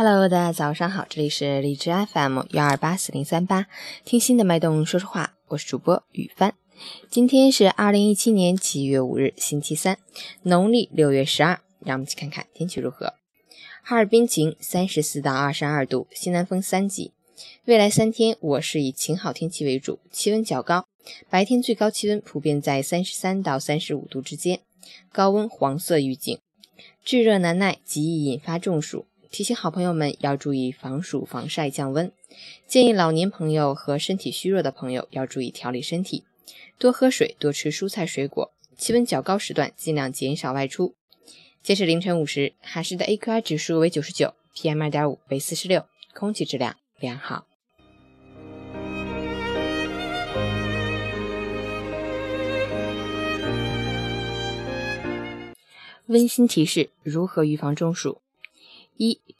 Hello，大家早上好，这里是荔枝 FM 幺二八四零三八，听心的脉动说说话，我是主播雨帆。今天是二零一七年七月五日，星期三，农历六月十二。让我们一起看看天气如何。哈尔滨晴，三十四到二十二度，西南风三级。未来三天，我市以晴好天气为主，气温较高，白天最高气温普遍在三十三到三十五度之间，高温黄色预警，炙热难耐，极易引发中暑。提醒好朋友们要注意防暑防晒降温，建议老年朋友和身体虚弱的朋友要注意调理身体，多喝水，多吃蔬菜水果。气温较高时段尽量减少外出。截至凌晨五时，哈市的 AQI 指数为九十九，PM 二点五为四十六，空气质量良好。温馨提示：如何预防中暑？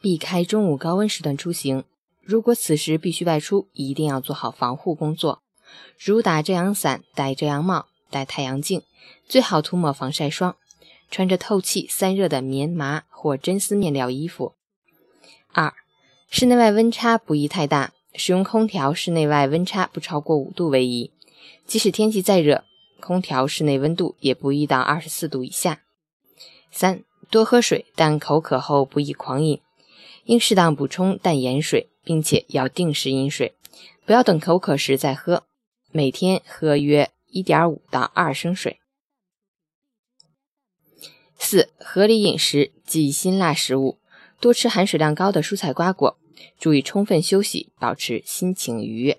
避开中午高温时段出行。如果此时必须外出，一定要做好防护工作，如打遮阳伞、戴遮阳帽、戴太阳镜，最好涂抹防晒霜，穿着透气散热的棉麻或真丝面料衣服。二、室内外温差不宜太大，使用空调室内外温差不超过五度为宜。即使天气再热，空调室内温度也不宜到二十四度以下。三。多喝水，但口渴后不宜狂饮，应适当补充淡盐水，并且要定时饮水，不要等口渴时再喝。每天喝约一点五到二升水。四、合理饮食忌辛辣食物，多吃含水量高的蔬菜瓜果，注意充分休息，保持心情愉悦。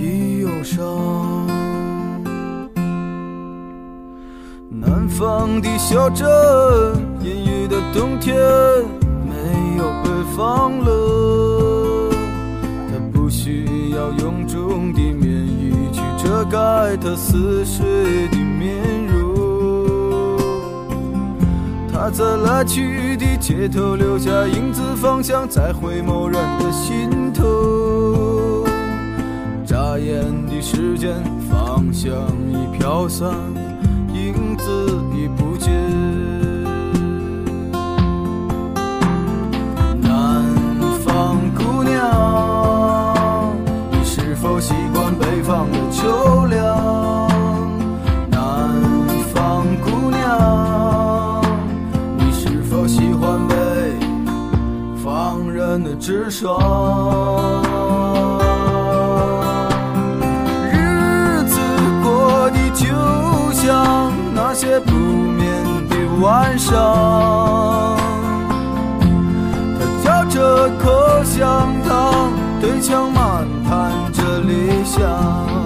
的忧伤，南方的小镇，阴雨的冬天没有北方冷。他不需要臃肿的棉衣去遮盖他似水的面容。他在来去的街头留下影子，方向在回眸人的心。眼的时间，方向已飘散，影子已不见。南方姑娘，你是否习惯北方的秋凉？南方姑娘，你是否喜欢北方人的直爽？晚上，他嚼着口香糖，对墙漫谈着理想。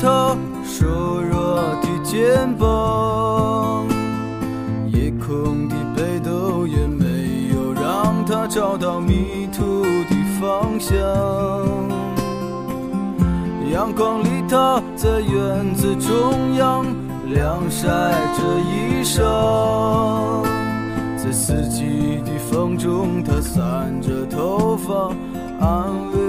他瘦弱的肩膀。夜空的北斗也没有让他找到迷途的方向。阳光里，他在院子中央晾晒着衣裳。在四季的风中，他散着头发，安慰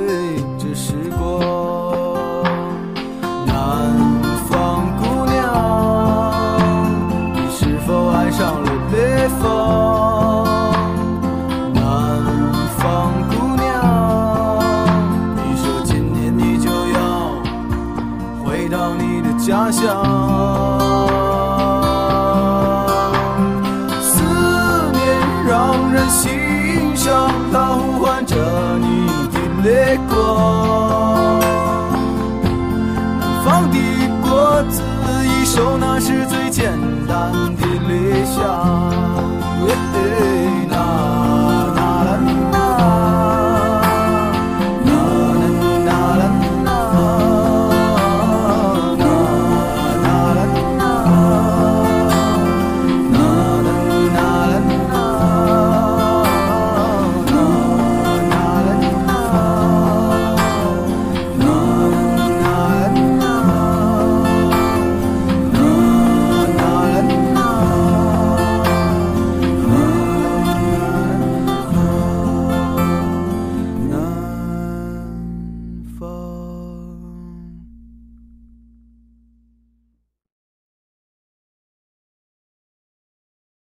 掠过，南方的果子一熟，那是最简单的理想。